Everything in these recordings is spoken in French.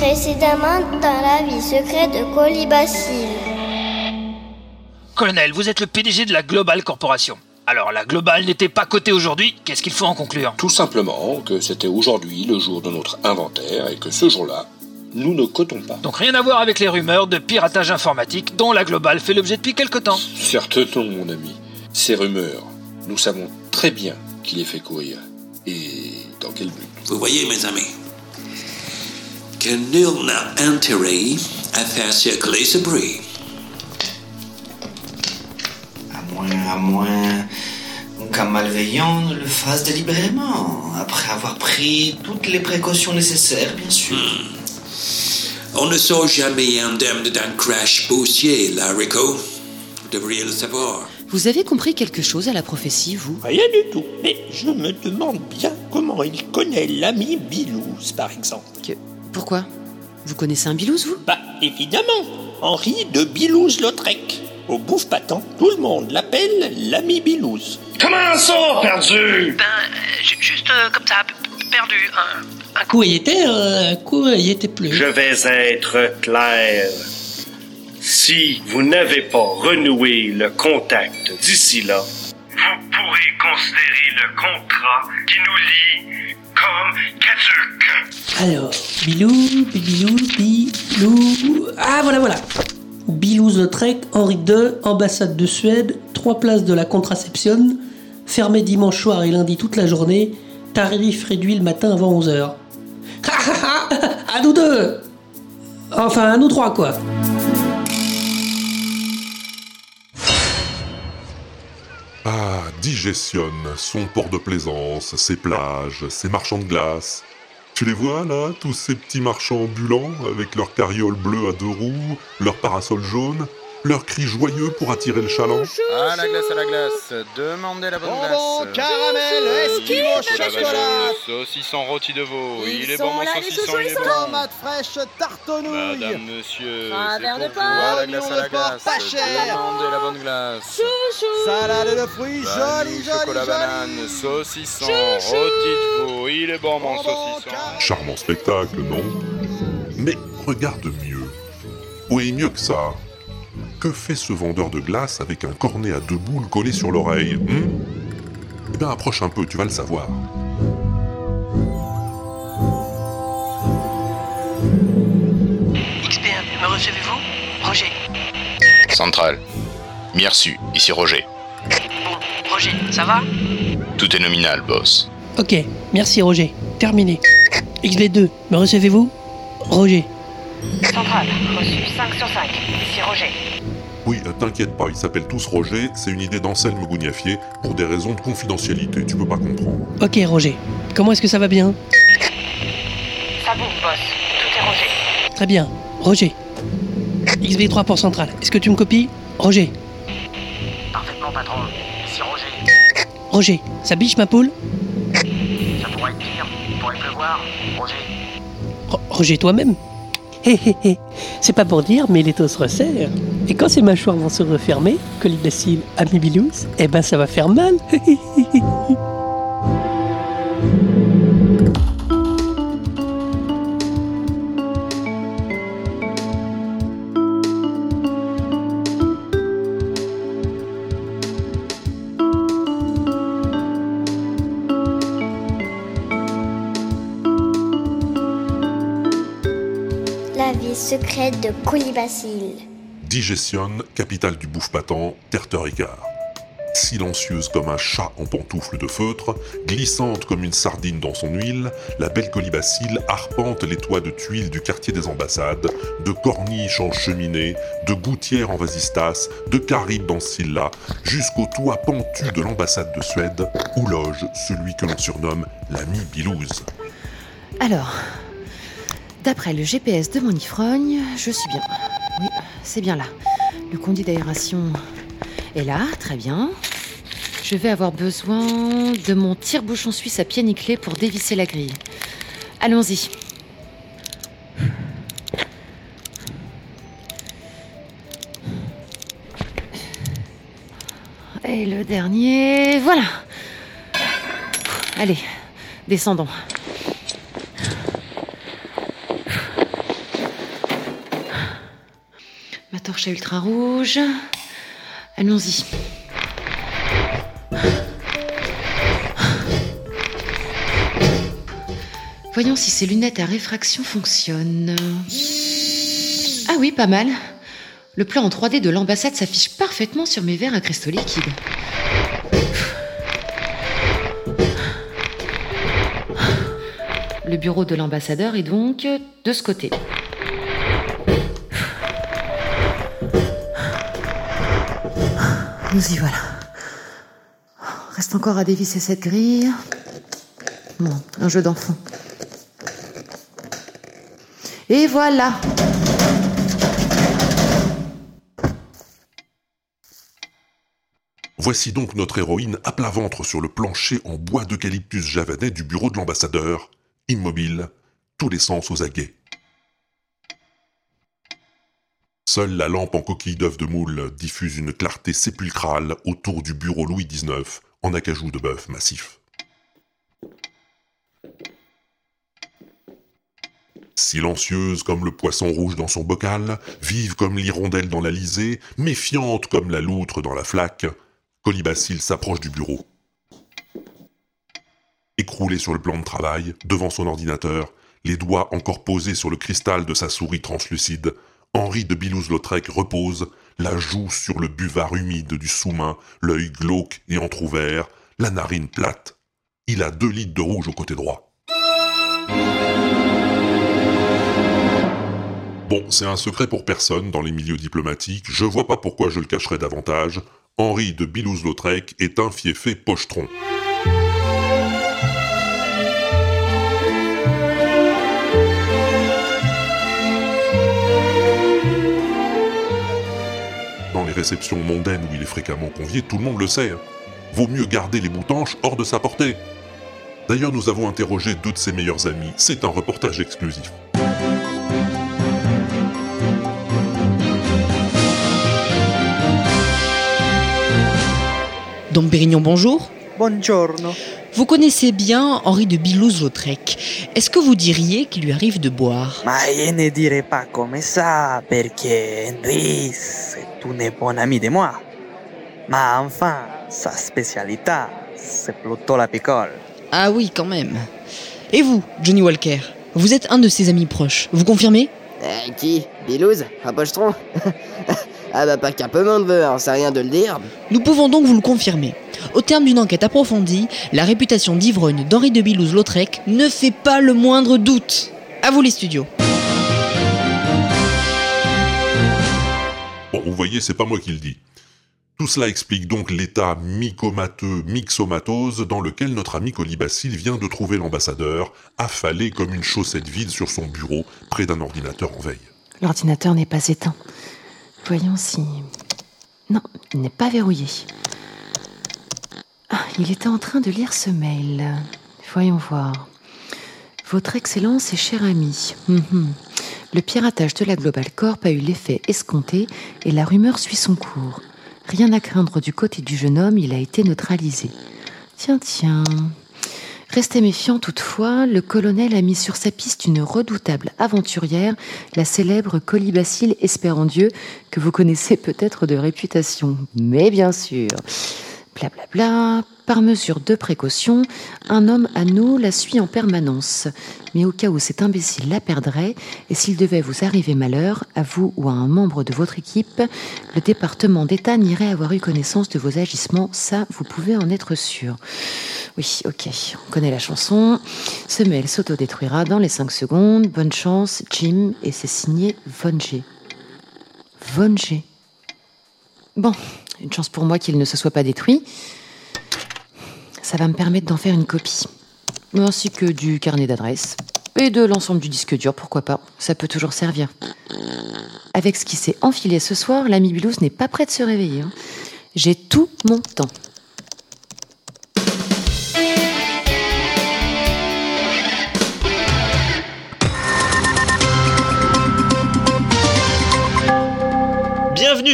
Précédemment dans la vie secrète de Colibacille. Colonel, vous êtes le PDG de la Global Corporation. Alors, la Global n'était pas cotée aujourd'hui, qu'est-ce qu'il faut en conclure? Tout simplement que c'était aujourd'hui le jour de notre inventaire et que ce jour-là, nous ne cotons pas. Donc rien à voir avec les rumeurs de piratage informatique dont la Global fait l'objet depuis quelque temps. Certes non, mon ami. Ces rumeurs, nous savons très bien qui les fait courir. Et dans quel but? Vous voyez, mes amis, que nul n'a intérêt à faire circuler ce bruit. À moins, à moins qu'un malveillant ne le fasse délibérément, après avoir pris toutes les précautions nécessaires, bien sûr. On ne sort jamais indemne d'un crash boursier, là, Rico. Vous devriez le savoir. Vous avez compris quelque chose à la prophétie, vous? Rien du tout. Mais je me demande bien comment il connaît l'ami Bilouz, par exemple. Que... Pourquoi? Vous connaissez un Bilouz, vous? Bah, évidemment. Henri de Bilouz-Lautrec. Au bouffe patent, tout le monde l'appelle l'ami Bilouz. Comment ça, perdu Ben, ju- juste euh, comme ça, perdu. Un, Un coup il était, euh, un coup il était plus? Je vais être clair. Si vous n'avez pas renoué le contact d'ici là, vous pourrez considérer le contrat qui nous lie Alors, Bilou, Bilou, Bilou. Ah, voilà, voilà. Bilouz Lautrec, Henri II, ambassade de Suède, trois places de la contraception, fermé dimanche soir et lundi toute la journée, tarif réduit le matin avant 11h. à nous deux Enfin, à nous trois, quoi. Ah, digestionne son port de plaisance, ses plages, ses marchands de glace. Tu les vois là, tous ces petits marchands ambulants, avec leurs carrioles bleues à deux roues, leurs parasols jaunes, leurs cris joyeux pour attirer le chaland À la glace, à la glace. Demandez la bonne Bonbon, glace. caramel, esquimau, Chocolat Saucisson rôti de veau. Il est bon, mon saucisson, il est bon. Tomate fraîche, tartonouille. Madame, monsieur, Un c'est verre pour de vous. À la pain, glace, à la de porc, glace. pas cher. Demandez la bonne glace. Salade de fruits, joli, joli, chocolat banane, saucisson, rôti de veau. Il est bon, mon saucisson. Charmant spectacle, non? Mais regarde mieux. Oui, mieux que ça. Que fait ce vendeur de glace avec un cornet à deux boules collé sur l'oreille hmm Eh bien, approche un peu, tu vas le savoir. XPM, me recevez-vous? Roger. Centrale. Miersu, ici Roger. Bon, Roger, ça va? Tout est nominal, boss. Ok, merci Roger. Terminé. XB2, me recevez-vous? Roger. Centrale, reçu 5 sur 5. Ici Roger. Oui, euh, t'inquiète pas, ils s'appellent tous Roger, c'est une idée d'Anselme Gougnafier pour des raisons de confidentialité, tu peux pas comprendre. Ok Roger. Comment est-ce que ça va bien? Ça boum, boss. Tout est Roger. Très bien. Roger. XB3 pour centrale. Est-ce que tu me copies? Roger. Parfaitement, patron. Ici Roger. Roger. Ça biche ma poule? Ça pourrait être pire. Il pourrait pleuvoir. Roger. Ro- Roger toi-même Hé hé hé, c'est pas pour dire, mais l'étau se resserre. Et quand ces mâchoires vont se refermer, colibacille, ami Bilouz, eh ben ça va faire mal. Secrète de Colibacille. Digestion, capitale du bouffe patent, terre Ricard. Silencieuse comme un chat en pantoufles de feutre, glissante comme une sardine dans son huile, la belle colibacille arpente les toits de tuiles du quartier des ambassades, de corniches en cheminée, de gouttières en vasistas, de caribes dans Scylla, jusqu'au toit pentu de l'ambassade de Suède, où loge celui que l'on surnomme l'ami Bilouz. Alors, d'après le GPS de mon ifrogne, je suis bien. Oui, c'est bien là. Le conduit d'aération est là, très bien. Je vais avoir besoin de mon tire-bouchon suisse à pied nickelé pour dévisser la grille. Allons-y. Et le dernier, voilà. Allez, descendons. Ultra-rouge. Allons-y. Voyons si ces lunettes à réfraction fonctionnent. Ah oui, pas mal. Le plan en 3D de l'ambassade s'affiche parfaitement sur mes verres à cristaux liquides. Le bureau de l'ambassadeur est donc de ce côté. Nous y voilà. Reste encore à dévisser cette grille. Bon, un jeu d'enfant. Et voilà. Voici donc notre héroïne à plat ventre sur le plancher en bois d'eucalyptus javanais du bureau de l'ambassadeur, immobile, tous les sens aux aguets. Seule la lampe en coquille d'œuf de moule diffuse une clarté sépulcrale autour du bureau Louis XIX en acajou de bœuf massif. Silencieuse comme le poisson rouge dans son bocal, vive comme l'hirondelle dans l'Alizé, méfiante comme la loutre dans la flaque, Colibacille s'approche du bureau. Écroulé sur le plan de travail, devant son ordinateur, les doigts encore posés sur le cristal de sa souris translucide, Henri de Bilouz-Lautrec repose, la joue sur le buvard humide du sous-main, l'œil glauque et entr'ouvert, la narine plate. Il a deux litres de rouge au côté droit. Bon, c'est un secret pour personne dans les milieux diplomatiques, je vois pas pourquoi je le cacherais davantage. Henri de Bilouz-Lautrec est un fiefé pochetron. Réceptions mondaines où il est fréquemment convié, tout le monde le sait. Vaut mieux garder les boutanches hors de sa portée. D'ailleurs, nous avons interrogé deux de ses meilleurs amis. C'est un reportage exclusif. Dom Pérignon, bonjour. Buongiorno. Vous connaissez bien Henri de Bilouz-Lautrec. Est-ce que vous diriez qu'il lui arrive de boire? Ma je ne dirais pas comme ça, perché Henri, c'est un bon ami de moi. Mais enfin, sa spécialité, c'est plutôt la picole. Ah oui, quand même. Et vous, Johnny Walker? Vous êtes un de ses amis proches, vous confirmez? Euh, qui? Bilouz Un pochetron Ah bah pas qu'un peu monde veut, hein, c'est rien de le dire. Nous pouvons donc vous le confirmer. Au terme d'une enquête approfondie, la réputation d'ivrogne d'Henri de Bilouz-Lautrec ne fait pas le moindre doute. À vous les studios. Bon, vous voyez, c'est pas moi qui le dis. Tout cela explique donc l'état mycomateux, myxomatose dans lequel notre ami Colibacille vient de trouver l'ambassadeur, affalé comme une chaussette vide sur son bureau, près d'un ordinateur en veille. L'ordinateur n'est pas éteint. Voyons si... Non, il n'est pas verrouillé. Ah, il était en train de lire ce mail. Voyons voir. Votre Excellence et cher ami. Mhm. Le piratage de la Global Corp a eu l'effet escompté et la rumeur suit son cours. Rien à craindre du côté du jeune homme, il a été neutralisé. Tiens, tiens. Restez méfiant toutefois, le colonel a mis sur sa piste une redoutable aventurière, la célèbre Colibacille Espérandieu, que vous connaissez peut-être de réputation. Mais bien sûr. Blablabla. Par mesure de précaution, un homme à nous la suit en permanence. Mais au cas où cet imbécile la perdrait, et s'il devait vous arriver malheur, à vous ou à un membre de votre équipe, le département d'État n'irait avoir eu connaissance de vos agissements, ça, vous pouvez en être sûr. Oui, ok, on connaît la chanson. Ce mail s'autodétruira dans les 5 secondes. Bonne chance, Jim, et c'est signé Von G. Von G. Bon, une chance pour moi qu'il ne se soit pas détruit. Ça va me permettre d'en faire une copie. Ainsi que du carnet d'adresse. Et de l'ensemble du disque dur, pourquoi pas. Ça peut toujours servir. Avec ce qui s'est enfilé ce soir, l'ami Bilouz n'est pas prêt de se réveiller. hein. J'ai tout mon temps.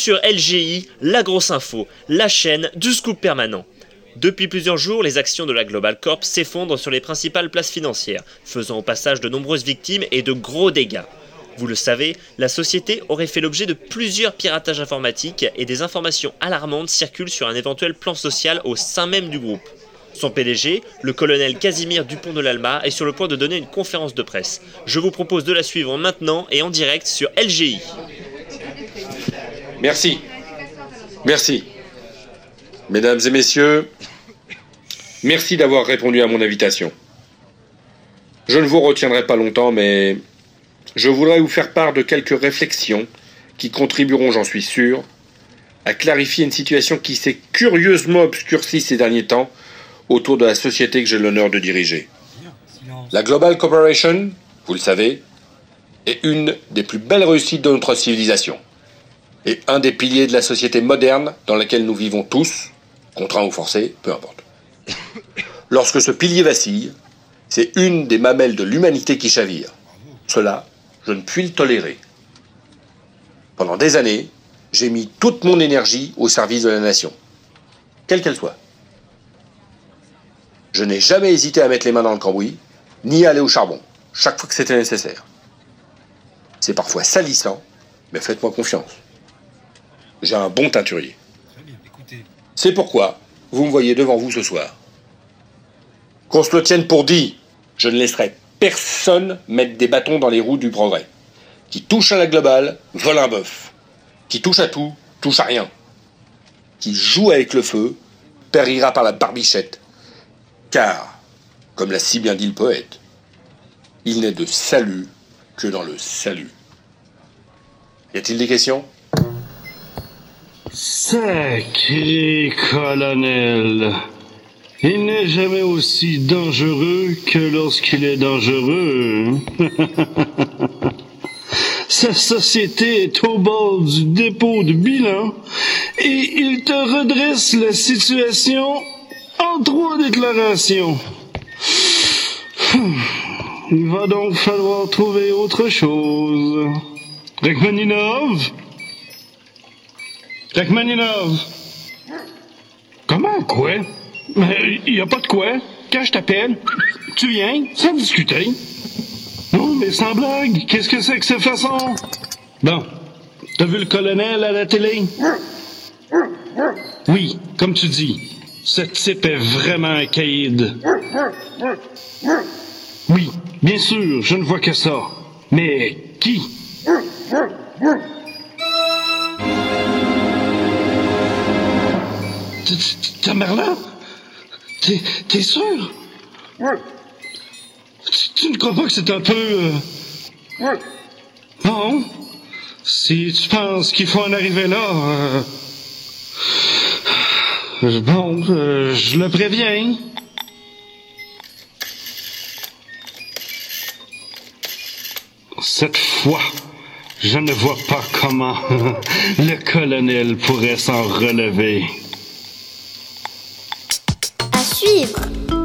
Sur LGI, la grosse info, la chaîne du scoop permanent. Depuis plusieurs jours, les actions de la Global Corp s'effondrent sur les principales places financières, faisant au passage de nombreuses victimes et de gros dégâts. Vous le savez, la société aurait fait l'objet de plusieurs piratages informatiques et des informations alarmantes circulent sur un éventuel plan social au sein même du groupe. Son PDG, le colonel Casimir Dupont de l'Alma, est sur le point de donner une conférence de presse. Je vous propose de la suivre maintenant et en direct sur LGI. Merci. Merci. Mesdames et messieurs, merci d'avoir répondu à mon invitation. Je ne vous retiendrai pas longtemps, mais je voudrais vous faire part de quelques réflexions qui contribueront, j'en suis sûr, à clarifier une situation qui s'est curieusement obscurcie ces derniers temps autour de la société que j'ai l'honneur de diriger. La Global Corporation, vous le savez, est une des plus belles réussites de notre civilisation et un des piliers de la société moderne dans laquelle nous vivons tous, contraints ou forcés, peu importe. Lorsque ce pilier vacille, c'est une des mamelles de l'humanité qui chavire. Cela, je ne puis le tolérer. Pendant des années, j'ai mis toute mon énergie au service de la nation, quelle qu'elle soit. Je n'ai jamais hésité à mettre les mains dans le cambouis, ni à aller au charbon, chaque fois que c'était nécessaire. C'est parfois salissant, mais faites-moi confiance. J'ai un bon teinturier. C'est pourquoi vous me voyez devant vous ce soir. Qu'on se le tienne pour dit, je ne laisserai personne mettre des bâtons dans les roues du progrès. Qui touche à la globale, vole un bœuf. Qui touche à tout, touche à rien. Qui joue avec le feu, périra par la barbichette. Car, comme l'a si bien dit le poète, il n'est de salut que dans le salut. Y a-t-il des questions? Sacré colonel. Il n'est jamais aussi dangereux que lorsqu'il est dangereux. Sa société est au bord du dépôt de bilan et il te redresse la situation en trois déclarations. Il va donc falloir trouver autre chose. Rachmaninov? Rachmaninov Comment, quoi? Mais il y a pas de quoi. Quand je t'appelle, tu viens, sans discuter. Non, mais sans blague, qu'est-ce que c'est que cette façon? Bon, t'as vu le colonel à la télé? Oui, comme tu dis, ce type est vraiment un caïd. Oui, bien sûr, je ne vois que ça. Mais qui? Ta mère là T'es, sûr tu, tu ne crois pas que c'est un peu... euh, Non Si tu penses qu'il faut en arriver là... euh, Bon, euh, je le préviens. Cette fois, je ne vois pas comment le colonel pourrait s'en relever. À